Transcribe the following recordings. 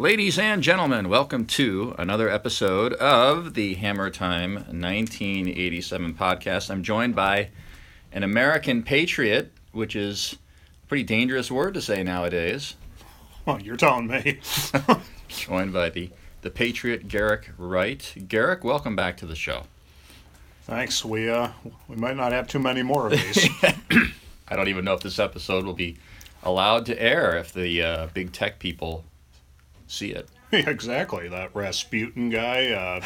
Ladies and gentlemen, welcome to another episode of the Hammer Time 1987 podcast. I'm joined by an American patriot, which is a pretty dangerous word to say nowadays. Well, you're telling me. joined by the, the patriot Garrick Wright. Garrick, welcome back to the show. Thanks. We uh we might not have too many more of these. I don't even know if this episode will be allowed to air if the uh, big tech people see it. exactly. That Rasputin guy, uh,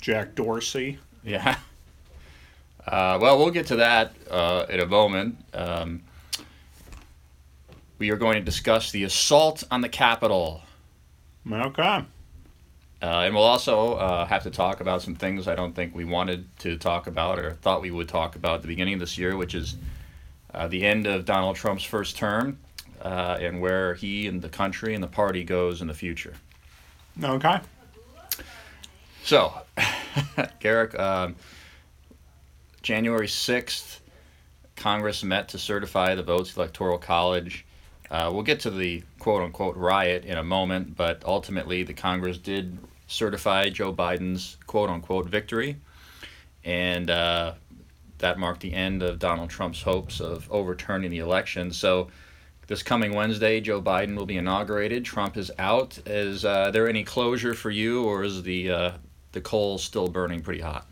Jack Dorsey. Yeah. Uh, well, we'll get to that uh, in a moment. Um, we are going to discuss the assault on the Capitol. Okay. Uh, and we'll also uh, have to talk about some things I don't think we wanted to talk about or thought we would talk about at the beginning of this year, which is uh, the end of Donald Trump's first term uh, and where he and the country and the party goes in the future. Okay. So, Garrick, um, January 6th, Congress met to certify the votes, Electoral College. Uh, we'll get to the quote unquote riot in a moment, but ultimately the Congress did certify Joe Biden's quote unquote victory. And uh, that marked the end of Donald Trump's hopes of overturning the election. So, this coming Wednesday, Joe Biden will be inaugurated. Trump is out. Is uh, there any closure for you, or is the uh, the coal still burning pretty hot?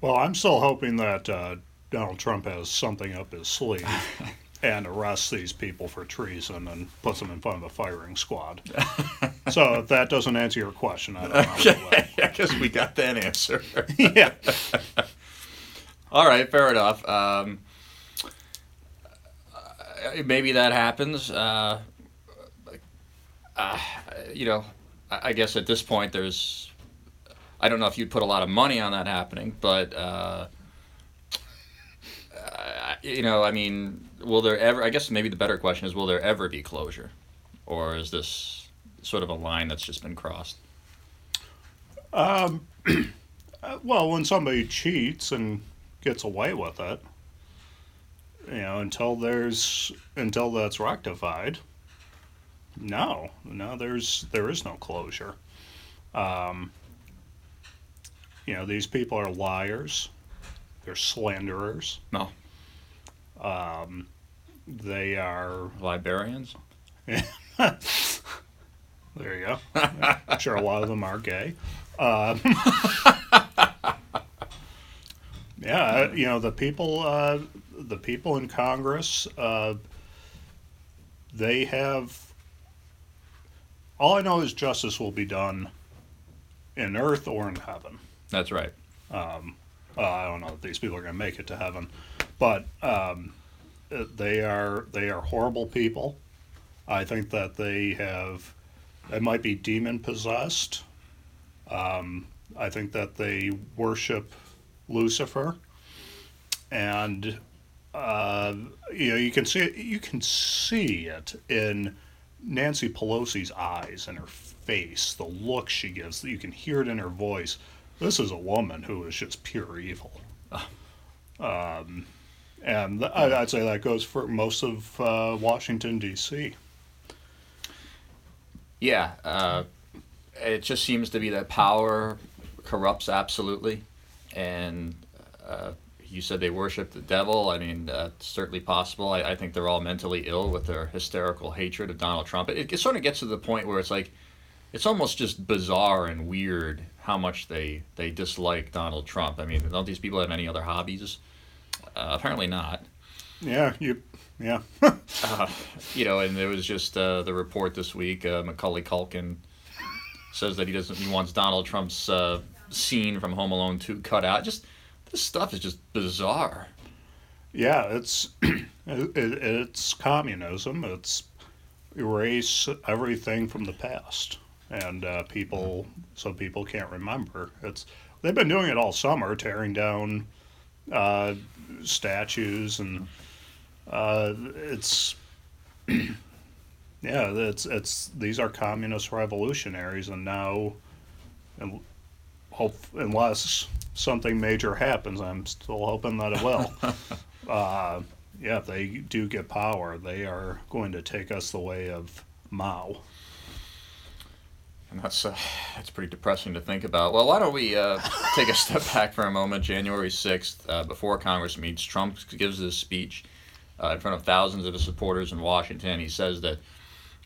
Well, I'm still hoping that uh, Donald Trump has something up his sleeve and arrests these people for treason and puts them in front of a firing squad. so if that doesn't answer your question, I don't know. Okay, I guess we got that answer. yeah. All right, fair enough. Um, maybe that happens. Uh, uh, you know, I guess at this point there's. I don't know if you'd put a lot of money on that happening, but uh, uh, you know, I mean, will there ever? I guess maybe the better question is, will there ever be closure, or is this sort of a line that's just been crossed? Um, well, when somebody cheats and gets away with it, you know, until there's until that's rectified. No, no, there's there is no closure. Um, you know, these people are liars. They're slanderers. No. Um, they are librarians. there you go. I'm sure a lot of them are gay. Um, yeah, you know the people. Uh, the people in Congress, uh, they have. All I know is justice will be done in earth or in heaven. That's right. Um, I don't know if these people are going to make it to heaven, but um, they are they are horrible people. I think that they have they might be demon possessed. Um, I think that they worship Lucifer, and uh, you know, you can see it, you can see it in Nancy Pelosi's eyes and her face, the look she gives. You can hear it in her voice. This is a woman who is just pure evil. Um, and th- I'd say that goes for most of uh, Washington D.C. Yeah, uh, it just seems to be that power corrupts absolutely, and uh, you said they worship the devil. I mean, that's certainly possible. I, I, think they're all mentally ill with their hysterical hatred of Donald Trump. It, it sort of gets to the point where it's like, it's almost just bizarre and weird how much they, they dislike Donald Trump. I mean, don't these people have any other hobbies? Uh, apparently not. Yeah, you, yeah. uh, you know, and there was just uh, the report this week. Uh, Macaulay Culkin says that he doesn't. He wants Donald Trump's uh, scene from Home Alone 2 cut out. Just this stuff is just bizarre. Yeah, it's it, it's communism. It's erase everything from the past, and uh, people so people can't remember. It's they've been doing it all summer, tearing down uh, statues, and uh, it's yeah, it's it's these are communist revolutionaries, and now, and hope unless something major happens. I'm still hoping that it will. uh, yeah, if they do get power, they are going to take us the way of Mao. And that's uh, that's pretty depressing to think about. Well, why don't we uh, take a step back for a moment? January sixth, uh, before Congress meets, Trump gives this speech uh, in front of thousands of his supporters in Washington. He says that,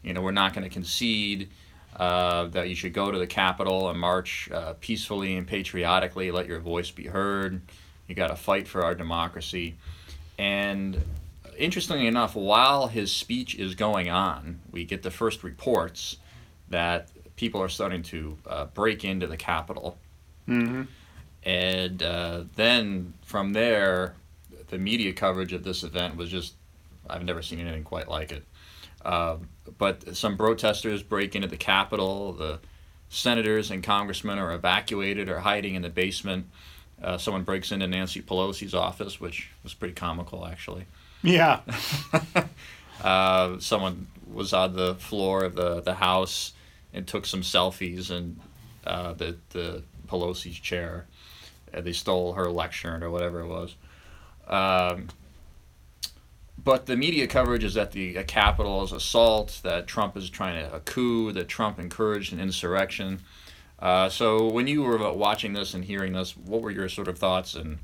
you know, we're not going to concede. Uh, that you should go to the Capitol and march uh, peacefully and patriotically, let your voice be heard. You got to fight for our democracy. And interestingly enough, while his speech is going on, we get the first reports that people are starting to uh, break into the Capitol. Mm-hmm. And uh, then from there, the media coverage of this event was just, I've never seen anything quite like it. Uh, but some protesters break into the Capitol. The senators and congressmen are evacuated or hiding in the basement. Uh, someone breaks into Nancy Pelosi's office, which was pretty comical, actually. Yeah. uh, someone was on the floor of the, the house and took some selfies in uh, the, the Pelosi's chair. And they stole her lectern or whatever it was. Um, but the media coverage is that the Capitol is assault, that Trump is trying to a coup, that Trump encouraged an insurrection. Uh, so when you were watching this and hearing this, what were your sort of thoughts and,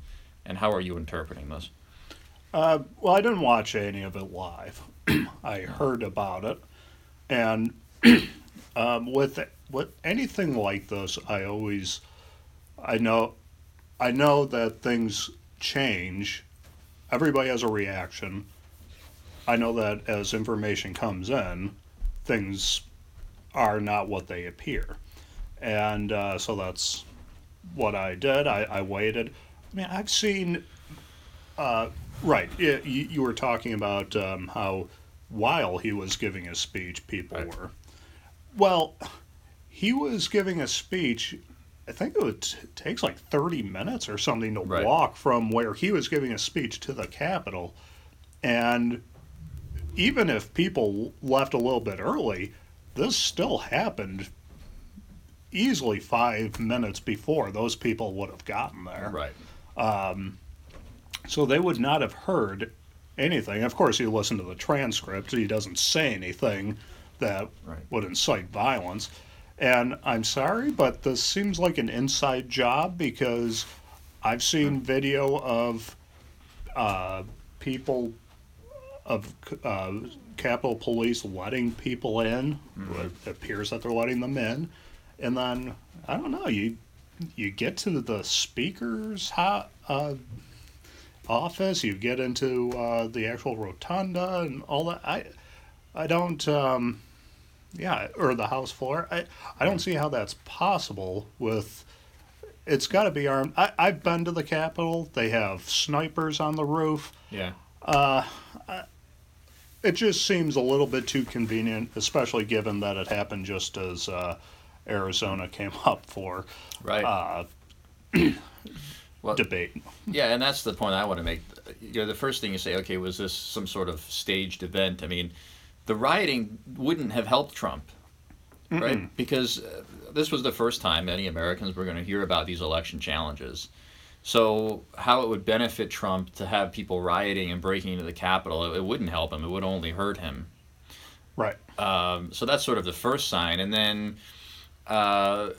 and how are you interpreting this? Uh, well, I didn't watch any of it live. I heard about it, and um, with with anything like this, I always, I know, I know that things change. Everybody has a reaction. I know that as information comes in, things are not what they appear, and uh, so that's what I did. I, I waited. I mean, I've seen. Uh, Right. Yeah, you, you were talking about um, how while he was giving a speech, people Right. were. Well, he was giving a speech. I think it would t- takes like thirty minutes or something to Right. walk from where he was giving a speech to the Capitol, and even if people left a little bit early, this still happened easily five minutes before those people would have gotten there. Right. So they would not have heard anything. Of course, you listen to the transcript, he doesn't say anything that Right. would incite violence. And I'm sorry, but this seems like an inside job because I've seen video of uh, people of uh, Capitol Police letting people in. It appears that they're letting them in, and then I don't know. You you get to the speaker's ho- uh, office, you get into uh, the actual rotunda and all that. I I don't. Um, yeah, or the house floor. I I don't see how that's possible with. It's got to be armed. I, I've been to the Capitol. They have snipers on the roof. Yeah. It just seems a little bit too convenient, especially given that it happened just as uh, Arizona came up for Right. uh, Well- debate. Yeah, and that's the point I want to make. You know, the first thing you say, okay, was this some sort of staged event? I mean, the rioting wouldn't have helped Trump, right? Because uh, this was the first time many Americans were going to hear about these election challenges. So, how it would benefit Trump to have people rioting and breaking into the Capitol, it, it wouldn't help him. It would only hurt him. Right. Um, so that's sort of the first sign, and then, uh,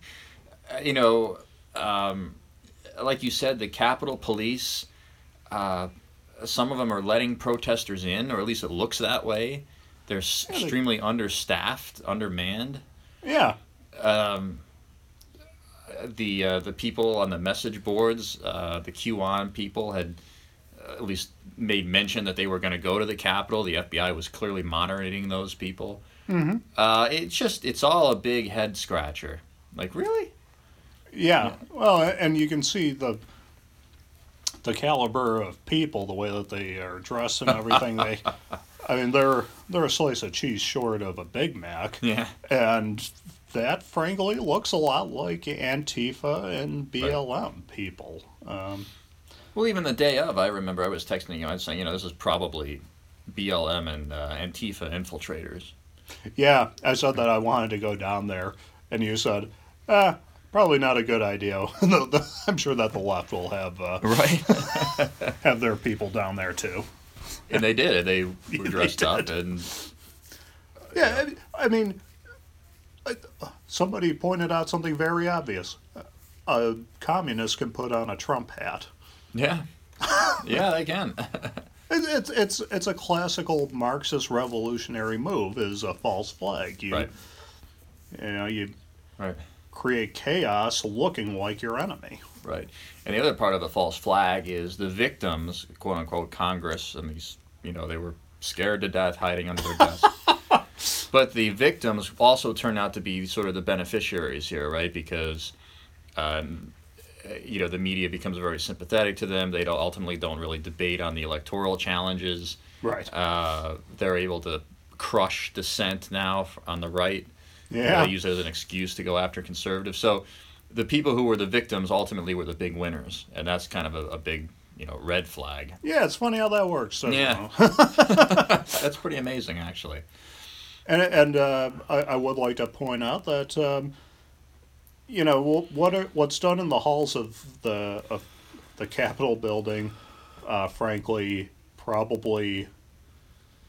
you know, um, like you said, the Capitol Police. Uh, some of them are letting protesters in, or at least it looks that way. They're Yeah, they- extremely understaffed, undermanned. Yeah. Um, the uh, the people on the message boards, uh, the QAnon people had uh, at least made mention that they were going to go to the Capitol. The FBI was clearly monitoring those people. Mm-hmm. Uh, it's just it's all a big head scratcher. Like really? Yeah. Well, and you can see the the caliber of people, the way that they are dressed and everything. they, I mean, they're they're a slice of cheese short of a Big Mac, Yeah. and that, frankly, looks a lot like Antifa and BLM people. Um, Well, even the day of, I remember I was texting you. I was saying, you know, this is probably BLM and uh, Antifa infiltrators. yeah, I said that I wanted to go down there, and you said, ah. Probably not a good idea. I'm sure that the left will have uh, Right. have their people down there too. and they did. They were They dressed up and Yeah, I mean, Uh, somebody pointed out something very obvious. A communist can put on a Trump hat. Yeah. Yeah, they can. It, it's it's it's a classical Marxist revolutionary move. Is a false flag. You right. you know you Right. create chaos looking like your enemy. Right. And the other part of the false flag is the victims, quote unquote, Congress, and these, you know, they were scared to death hiding under their desks. but the victims also turn out to be sort of the beneficiaries here, right? Because, um, you know, the media becomes very sympathetic to them. They don't, ultimately don't really debate on the electoral challenges. Right. Uh, they're able to crush dissent now on the right. Yeah. They use it as an excuse to go after conservatives. So the people who were the victims ultimately were the big winners, and that's kind of a, a big, you know, red flag. Yeah, it's funny how that works. Yeah. That's pretty amazing, actually. And and uh, I, I would like to point out that um, you know wh- what are, what's done in the halls of the of the Capitol building, uh, frankly, probably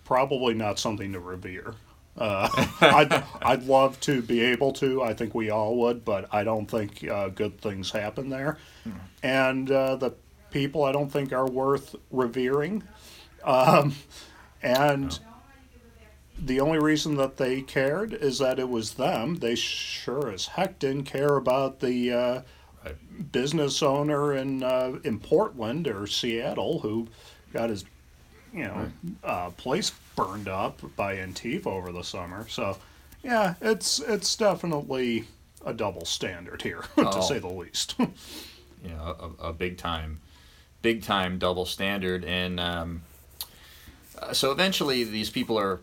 probably not something to revere. Uh, I'd I'd love to be able to. I think we all would, but I don't think uh, good things happen there, and uh, the people I don't think are worth revering. Um, and the only reason that they cared is that it was them. They sure as heck didn't care about the uh, Right. business owner in uh, in Portland or Seattle who got his you know uh, place burned up by Antifa over the summer. So yeah, it's it's definitely a double standard here to Oh. say the least. Know, a, a big time, big time double standard, and um, uh, so eventually these people are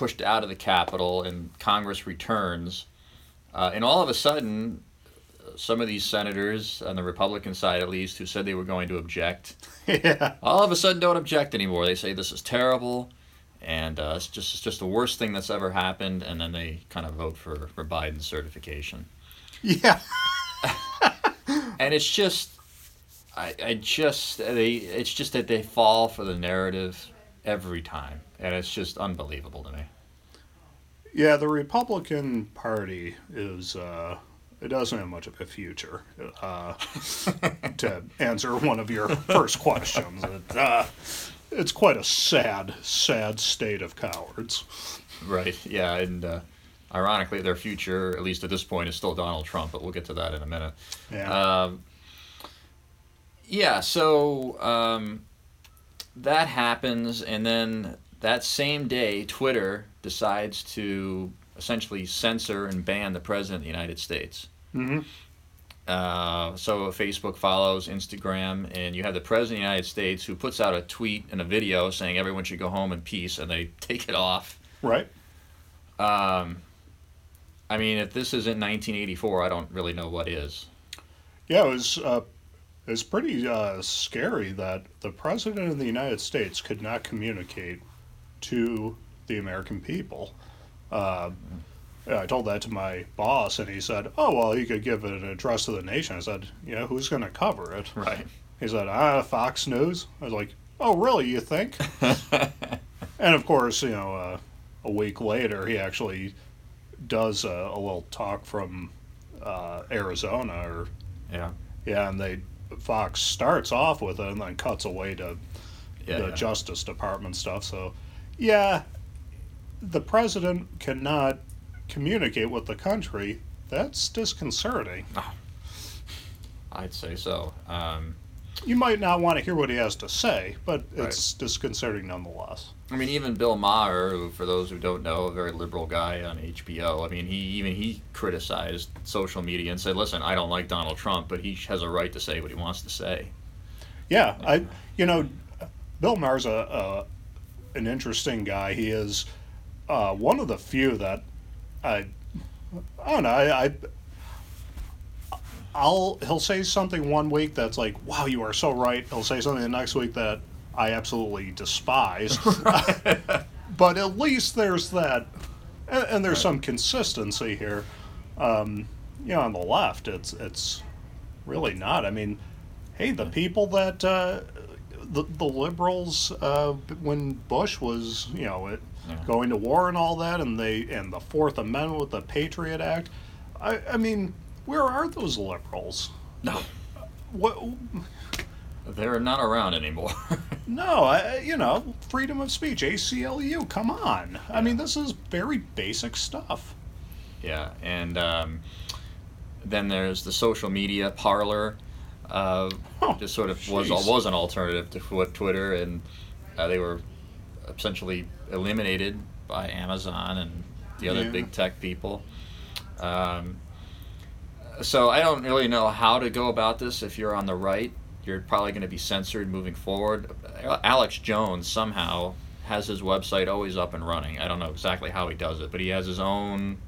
pushed out of the Capitol, and Congress returns, uh, and all of a sudden. Some of these senators on the Republican side, at least, who said they were going to object, yeah, all of a sudden don't object anymore. They say this is terrible, and uh, it's just it's just the worst thing that's ever happened, and then they kind of vote for for Biden's certification. yeah, And it's just, I I just they it's just that they fall for the narrative every time, and it's just unbelievable to me. yeah. The Republican Party is. Uh, it doesn't have much of a future. Uh, to answer one of your first questions, it, uh, it's quite a sad, sad state of cowards. Right? Yeah, and. Uh, Ironically, their future, at least at this point, is still Donald Trump, but we'll get to that in a minute. Yeah. Um, yeah, so um, that happens, and then that same day, Twitter decides to essentially censor and ban the president of the United States. Mhm. Uh, so Facebook follows Instagram, and you have the president of the United States who puts out a tweet and a video saying everyone should go home in peace, and they take it off. right. Um, I mean, if this isn't 1984, I don't really know what is. Yeah, it was. Uh, it was pretty uh, scary that the president of the United States could not communicate to the American people. Uh, I told that to my boss, and he said, "Oh well, he could give an address to the nation." I said, "Yeah, who's going to cover it?" Right. He said, "Ah, Fox News." I was like, "Oh, really? You think?" and of course, you know, uh, a week later, he actually does a, a little talk from uh, Arizona, or Yeah. yeah, and they Fox starts off with it and then cuts away to Yeah. the yeah. Justice Department stuff. So, yeah, the president cannot communicate with the country. That's disconcerting. I'd say so. Um, You might not want to hear what he has to say, but it's disconcerting nonetheless. I mean, even Bill Maher, who, for those who don't know, a very liberal guy on HBO. I mean, he even he criticized social media and said, "Listen, I don't like Donald Trump, but he has a right to say what he wants to say." Yeah, I you know, Bill Maher's a, a an interesting guy. He is uh, one of the few that I I don't know. I, I I'll he'll say something one week that's like, "Wow, you are so right." He'll say something the next week that I absolutely despise. but at least there's that, and, and there's some consistency here. Um, you know, on the left, it's it's really not. I mean, hey, the people that uh, the the liberals uh, when Bush was, you know, it, Yeah. going to war and all that, and they and the Fourth Amendment with the Patriot Act. I, I mean, where are those liberals? No, What? they're not around anymore. No, I, you know, freedom of speech, ACLU. Come on. I mean, this is very basic stuff. yeah, and um, then there's the social media Parler. Uh, Oh, just sort of was was an alternative to what Twitter, and uh, they were essentially eliminated by Amazon and the other Yeah. big tech people. Um, so I don't really know how to go about this. If you're on the right, you're probably going to be censored moving forward. Alex Jones somehow has his website always up and running. I don't know exactly how he does it, but he has his own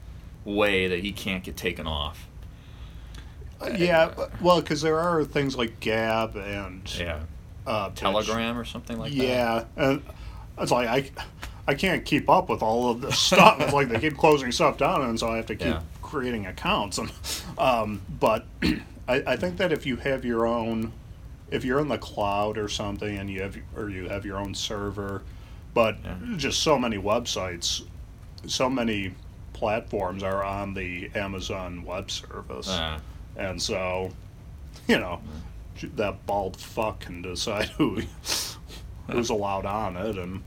way that he can't get taken off. Yeah, but- well, because there are things like Gab and Yeah. uh, Bitch. Telegram or something like that. Yeah, and it's like I, I can't keep up with all of this stuff. It's like they keep closing stuff down, and so I have to keep Yeah. creating accounts. And um, but I, I think that if you have your own, if you're in the cloud or something, and you have or you have your own server, but Yeah. just so many websites, so many platforms are on the Amazon Web Service, Uh, and so you know that bald fuck can decide who who's allowed on it, and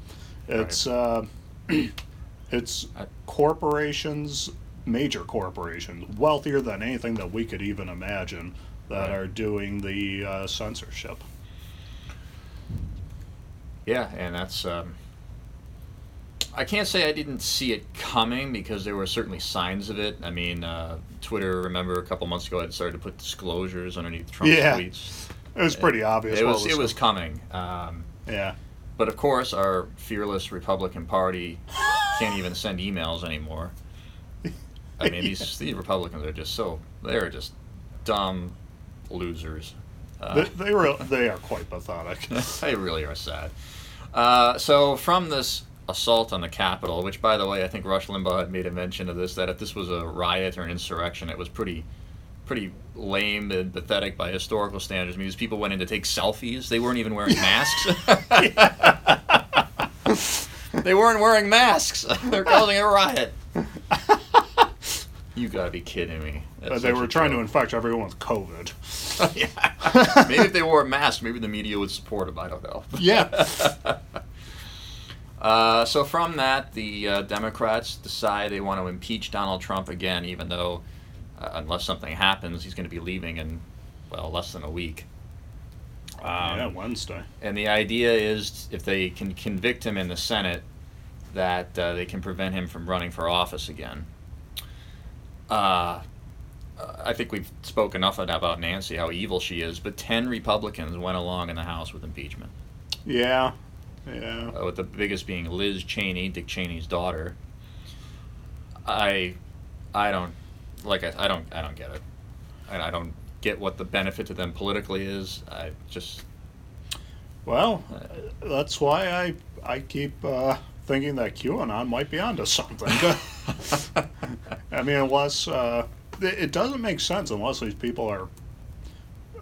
it's uh, it's corporations, major corporations, wealthier than anything that we could even imagine, that Right. are doing the uh, censorship. Yeah, and that's. Um, I can't say I didn't see it coming because there were certainly signs of it. I mean, uh, Twitter, remember a couple months ago, had started to put disclosures underneath Trump's Yeah. tweets. It was pretty obvious. It what was it was coming. Um, yeah. but of course, our fearless Republican Party can't even send emails anymore. I mean, these these Republicans are just so they're just dumb losers. Uh, They, they were they are quite pathetic. they really are sad. Uh, so from this assault on the Capitol, which by the way, I think Rush Limbaugh had made a mention of this, that if this was a riot or an insurrection, it was pretty, pretty lame and pathetic by historical standards. I mean, these people went in to take selfies. They weren't even wearing masks. they weren't wearing masks. They're causing a riot. You gotta be kidding me. That's But they were trying to infect everyone with COVID. yeah. Maybe if they wore a mask, maybe the media would support them. I don't know. Yeah. Uh, so from that, the uh, Democrats decide they want to impeach Donald Trump again, even though, uh, unless something happens, he's going to be leaving in, well, less than a week. Um, yeah, Wednesday. And the idea is if they can convict him in the Senate, that uh, they can prevent him from running for office again. Uh, I think we've spoken enough about Nancy, how evil she is, but 10 Republicans went along in the House with impeachment. Yeah. Yeah. uh, with the biggest being Liz Cheney, Dick Cheney's daughter. I, I don't, like I, I don't, I don't get it, and I don't get what the benefit to them politically is. I just, Well, uh, that's why I I keep uh, thinking that QAnon might be onto something. I mean, unless uh, it doesn't make sense unless these people are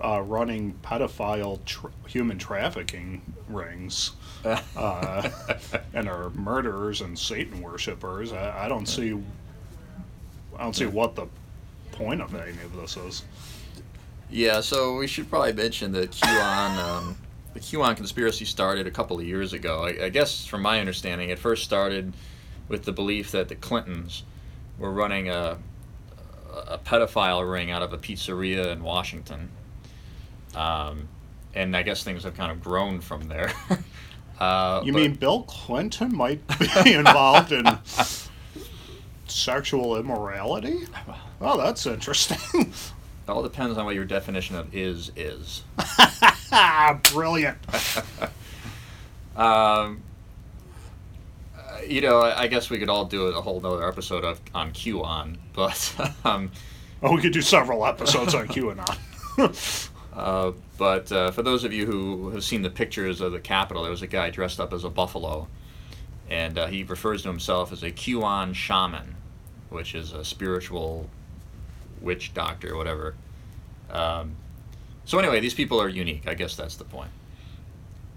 uh, running pedophile tr- human trafficking rings uh, and are murderers and Satan worshippers. I, I don't see. I don't see what the point of any of this is. yeah. So we should probably mention that QAnon, um, the QAnon conspiracy started a couple of years ago. I, I guess, from my understanding, it first started with the belief that the Clintons were running a a pedophile ring out of a pizzeria in Washington. Um, and I guess things have kind of grown from there. uh, You but- mean Bill Clinton might be involved in sexual immorality? Oh, that's interesting. it all depends on what your definition of is is. brilliant. Um, you know, I, guess we could all do a whole nother episode of on QAnon, but um, Oh, we could do several episodes on QAnon. Uh, but uh, for those of you who have seen the pictures of the Capitol, there was a guy dressed up as a buffalo, and uh, he refers to himself as a QAnon shaman, which is a spiritual witch doctor or whatever. Um, so anyway, these people are unique. I guess that's the point.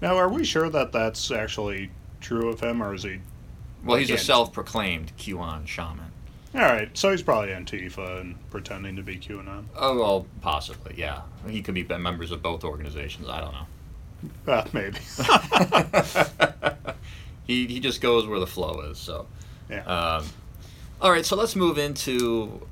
now, are we sure that that's actually true of him, or is he Well, he's a self-proclaimed QAnon shaman. All right, so he's probably Antifa and pretending to be QAnon. Oh well, possibly, yeah. He could be members of both organizations. I don't know. Uh, maybe. He he just goes where the flow is. So, Yeah. um, all right. So let's move into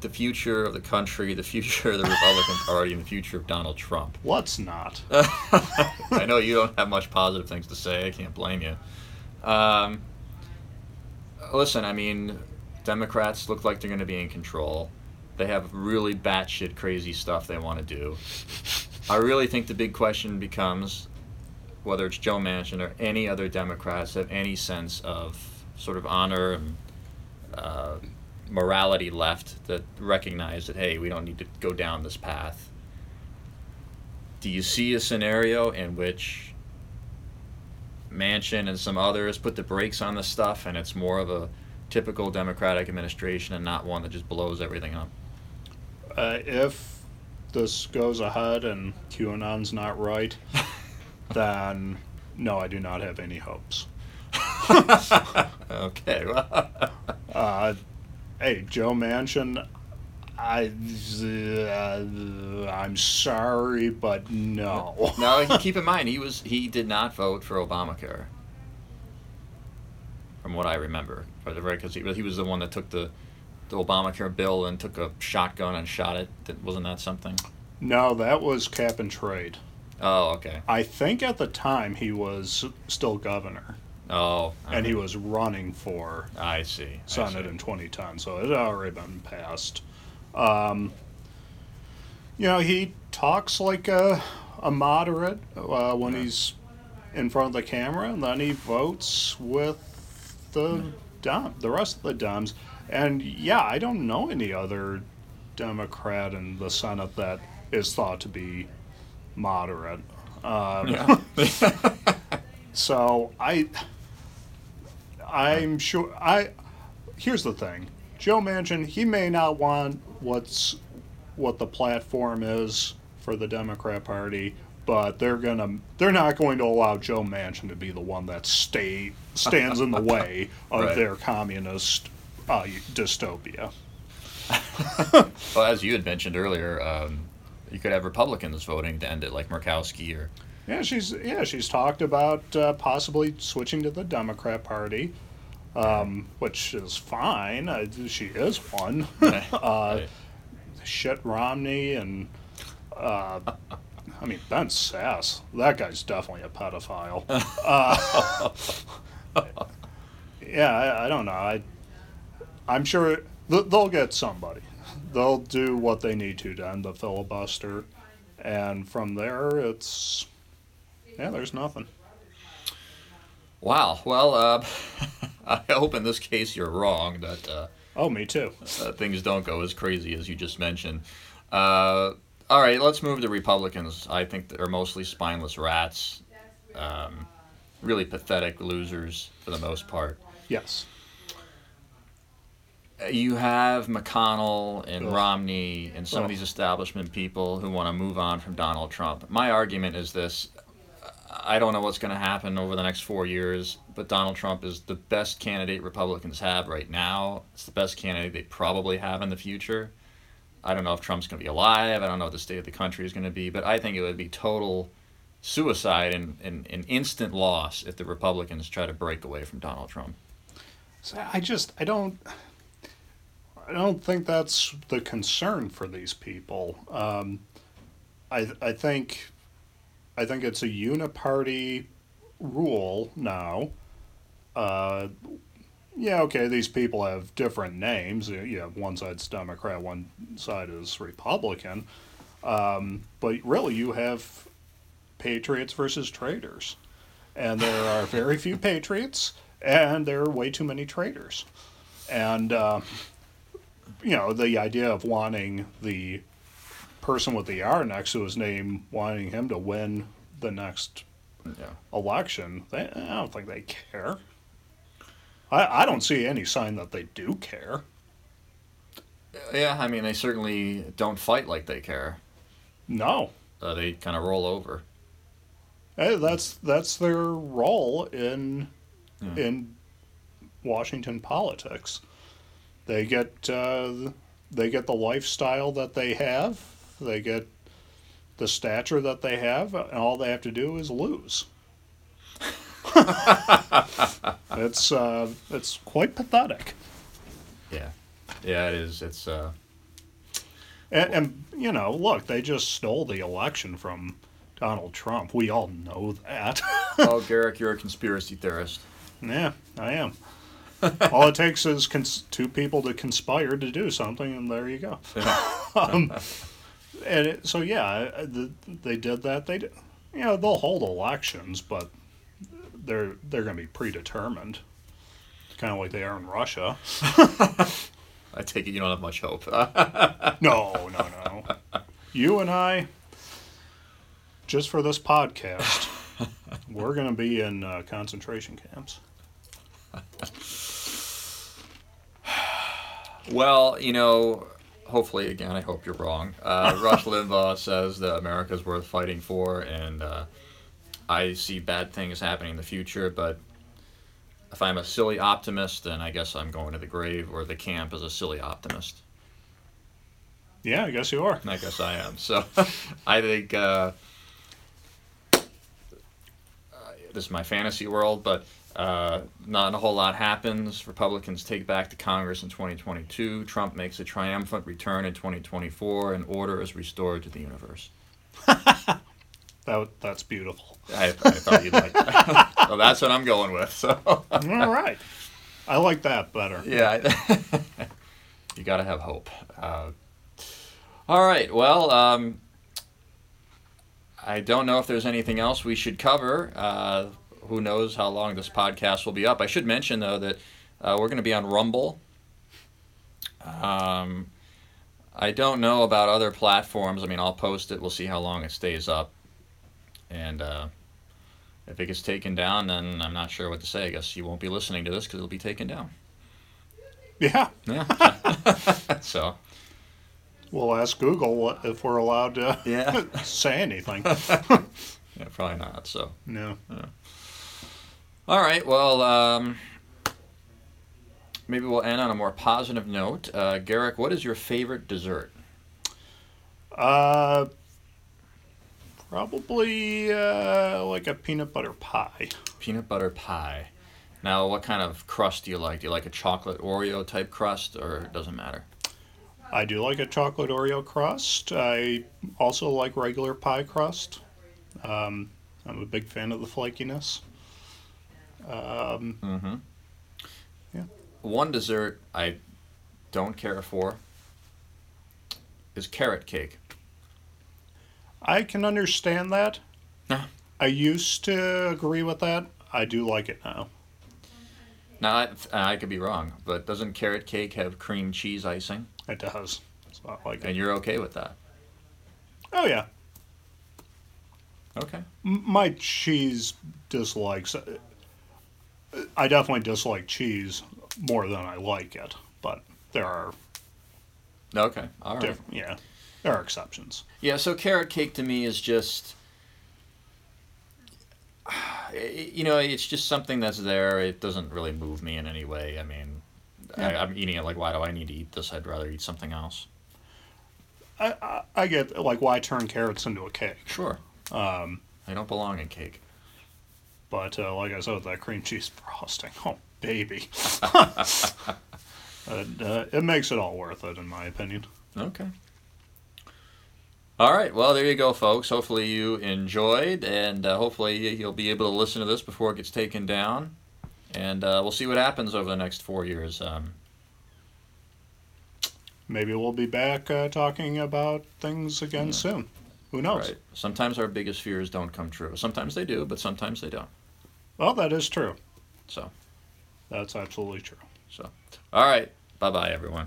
the future of the country, the future of the Republican Party, and the future of Donald Trump. Let's not. I know you don't have much positive things to say. I can't blame you. Um, listen, I mean, Democrats look like they're going to be in control. They have really batshit crazy stuff they want to do. I really think the big question becomes whether it's Joe Manchin or any other Democrats have any sense of sort of honor and uh, morality left that recognize that hey, we don't need to go down this path. Do you see a scenario in which Manchin and some others put the brakes on the stuff, and it's more of a typical Democratic administration and not one that just blows everything up? Uh, if this goes ahead and QAnon's not right, then no, I do not have any hopes. okay. Well, Uh, hey, Joe Manchin, I, uh, I'm sorry, but no. now keep in mind he was he did not vote for Obamacare, from what I remember. Because he, he was the one that took the the Obamacare bill and took a shotgun and shot it. That wasn't that something? No, that was cap and trade. Oh, okay. I think at the time he was still governor, Oh, and he was running for I see. I Senate see. in 2010, so it had already been passed. Um, you know, he talks like a, a moderate uh, when he's in front of the camera, and then he votes with the Dem- the rest of the Dems. And yeah, I don't know any other Democrat in the Senate that is thought to be moderate. Um, Yeah. so I, I'm sure I. Here's the thing, Joe Manchin. He may not want what's what the platform is for the Democrat Party, but they're gonna they're not going to allow Joe Manchin to be the one that stay stands in the way of Right. their communist uh, dystopia. well, as you had mentioned earlier, um, you could have Republicans voting to end it, like Murkowski or. Yeah, she's yeah she's talked about uh, possibly switching to the Democrat Party, um, which is fine. Uh, she is one. uh, Right. shit Romney and uh, I mean Ben Sass. That guy's definitely a pedophile. Uh, yeah, I, I don't know. I I'm sure th- they'll get somebody. They'll do what they need to to end the filibuster, and from there it's yeah, there's nothing. Wow. Well, uh, I hope in this case you're wrong that uh, Oh, me too. uh, things don't go as crazy as you just mentioned. All right, let's move to Republicans. I think they're mostly spineless rats, um, really pathetic losers for the most part. Yes. Uh, You have McConnell and Ugh. Romney and some of these establishment people who want to move on from Donald Trump. My argument is this I don't know what's going to happen over the next four years, but Donald Trump is the best candidate Republicans have right now. It's the best candidate they probably have in the future. I don't know if Trump's going to be alive. I don't know what the state of the country is going to be, but I think it would be total suicide and, an instant loss if the Republicans try to break away from Donald Trump. So I just I don't I don't think that's the concern for these people. Um, I I think I think it's a uniparty rule now. Uh, yeah, okay, these people have different names. You have one side's Democrat, one side is Republican. Um, but really, you have patriots versus traitors. And there are very few patriots, and there are way too many traitors. And, uh, you know, the idea of wanting the person with the R next to his name, wanting him to win the next Yeah. election, they, I don't think they care. I, I don't see any sign that they do care. Yeah, I mean, they certainly don't fight like they care. No. Uh, they kind of roll over. Hey, that's that's their role in Yeah. in Washington politics. They get uh, they get the lifestyle that they have. They get the stature that they have, and all they have to do is lose. it's uh, it's quite pathetic. Yeah, yeah, it is. It's uh, And, and you know, look, they just stole the election from Donald Trump. We all know that. oh, Garrick, you're a conspiracy theorist. yeah, I am. all it takes is cons- two people to conspire to do something, and there you go. um, and it, so yeah, I- the, they did that. They, did, you know, they'll hold elections, but they're they're going to be predetermined, kind of like they are in Russia. I take it you don't have much hope. No, no, no. You and I, just for this podcast, we're going to be in uh, concentration camps. well, you know, hopefully, again, I hope you're wrong. Uh, Rush Limbaugh says that America's worth fighting for, and uh, I see bad things happening in the future, but if I'm a silly optimist, then I guess I'm going to the grave or the camp as a silly optimist. Yeah, I guess you are. I guess I am. So I think uh, uh, this is my fantasy world, but uh, not a whole lot happens. Republicans take back the Congress in 2022. Trump makes a triumphant return in 2024, and order is restored to the universe. That that's beautiful. I, I thought you'd like that. well, that's what I'm going with. So All right, I like that better. yeah, you got to have hope. Uh, all right. Well, um, I don't know if there's anything else we should cover. Uh, who knows how long this podcast will be up? I should mention though that uh, we're going to be on Rumble. Um, I don't know about other platforms. I mean, I'll post it. We'll see how long it stays up, and uh, if it gets taken down, then I'm not sure what to say. I guess you won't be listening to this because it'll be taken down. Yeah, Yeah. so. we'll ask Google what, if we're allowed to Yeah. say anything. Yeah, probably not. So. No. All right. Well, um, maybe we'll end on a more positive note. Uh, Garrick, what is your favorite dessert? Uh, probably uh, like a peanut butter pie. Peanut butter pie. Now, what kind of crust do you like? Do you like a chocolate Oreo type crust, or it doesn't matter? I do like a chocolate Oreo crust. I also like regular pie crust. Um, I'm a big fan of the flakiness. Um, Mm-hmm. Yeah. One dessert I don't care for is carrot cake. I can understand that. I used to agree with that. I do like it now. Now, I, I could be wrong, but doesn't carrot cake have cream cheese icing? It does. So I like it. And you're okay with that? Oh yeah. Okay. M- My cheese dislikes. I definitely dislike cheese more than I like it, but there are Okay. All right. different. Yeah, there are exceptions. Yeah, so carrot cake to me is just, you know, it's just something that's there. It doesn't really move me in any way. I mean, I, Yeah. I'm eating it like, why do I need to eat this? I'd rather eat something else. I, I, I get like why turn carrots into a cake, Sure. um, I don't belong in cake. but uh, like I said, with that cream cheese frosting, oh baby, it, uh, it makes it all worth it in my opinion. Okay. All right. Well, there you go, folks. Hopefully you enjoyed, and uh, hopefully you'll be able to listen to this before it gets taken down. And uh, we'll see what happens over the next four years. Um, Maybe we'll be back uh, talking about things again soon. Who knows? right. Sometimes our biggest fears don't come true. Sometimes they do, but sometimes they don't. Well, that is true. So. That's absolutely true. So, all right. Bye bye, everyone.